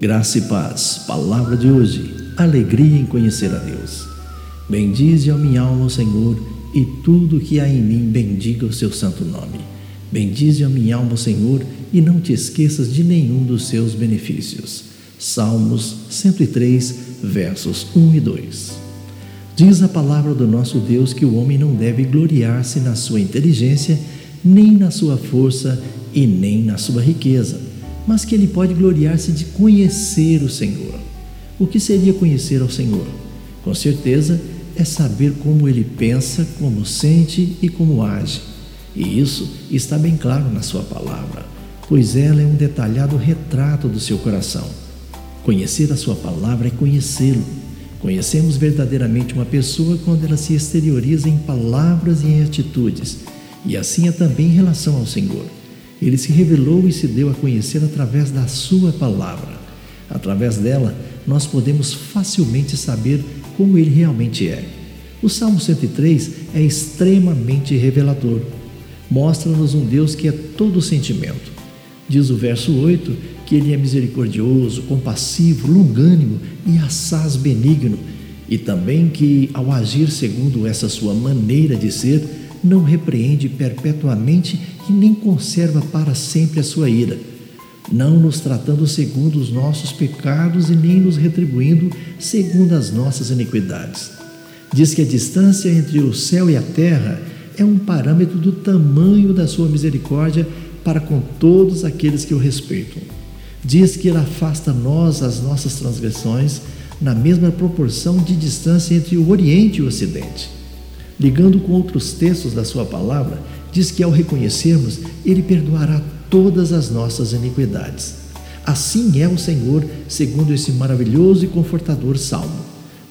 Graça e paz, palavra de hoje, alegria em conhecer a Deus. Bendize a minha alma Senhor e tudo que há em mim bendiga o seu santo nome. Bendize a minha alma Senhor e não te esqueças de nenhum dos seus benefícios. Salmos 103, versos 1 e 2. Diz a palavra do nosso Deus que o homem não deve gloriar-se na sua inteligência, nem na sua força e nem na sua riqueza mas que ele pode gloriar-se de conhecer o Senhor. O que seria conhecer ao Senhor? Com certeza é saber como ele pensa, como sente e como age. E isso está bem claro na sua palavra, pois ela é um detalhado retrato do seu coração. Conhecer a sua palavra é conhecê-lo. Conhecemos verdadeiramente uma pessoa quando ela se exterioriza em palavras e em atitudes, e assim é também em relação ao Senhor. Ele se revelou e se deu a conhecer através da Sua palavra. Através dela, nós podemos facilmente saber como Ele realmente é. O Salmo 103 é extremamente revelador. Mostra-nos um Deus que é todo sentimento. Diz o verso 8 que Ele é misericordioso, compassivo, longânimo e assaz benigno, e também que, ao agir segundo essa sua maneira de ser, não repreende perpetuamente e nem conserva para sempre a sua ira, não nos tratando segundo os nossos pecados e nem nos retribuindo segundo as nossas iniquidades. Diz que a distância entre o céu e a terra é um parâmetro do tamanho da sua misericórdia para com todos aqueles que o respeitam. Diz que ele afasta nós as nossas transgressões na mesma proporção de distância entre o Oriente e o Ocidente. Ligando com outros textos da Sua palavra, diz que ao reconhecermos, Ele perdoará todas as nossas iniquidades. Assim é o Senhor, segundo esse maravilhoso e confortador salmo.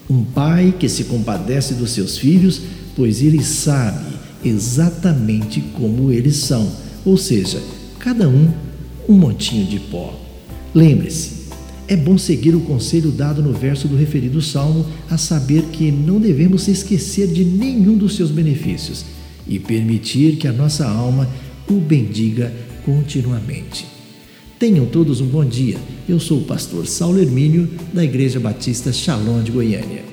Um pai que se compadece dos seus filhos, pois ele sabe exatamente como eles são, ou seja, cada um um montinho de pó. Lembre-se, é bom seguir o conselho dado no verso do referido salmo, a saber que não devemos esquecer de nenhum dos seus benefícios e permitir que a nossa alma o bendiga continuamente. Tenham todos um bom dia. Eu sou o pastor Saulo Hermínio, da Igreja Batista Shalom de Goiânia.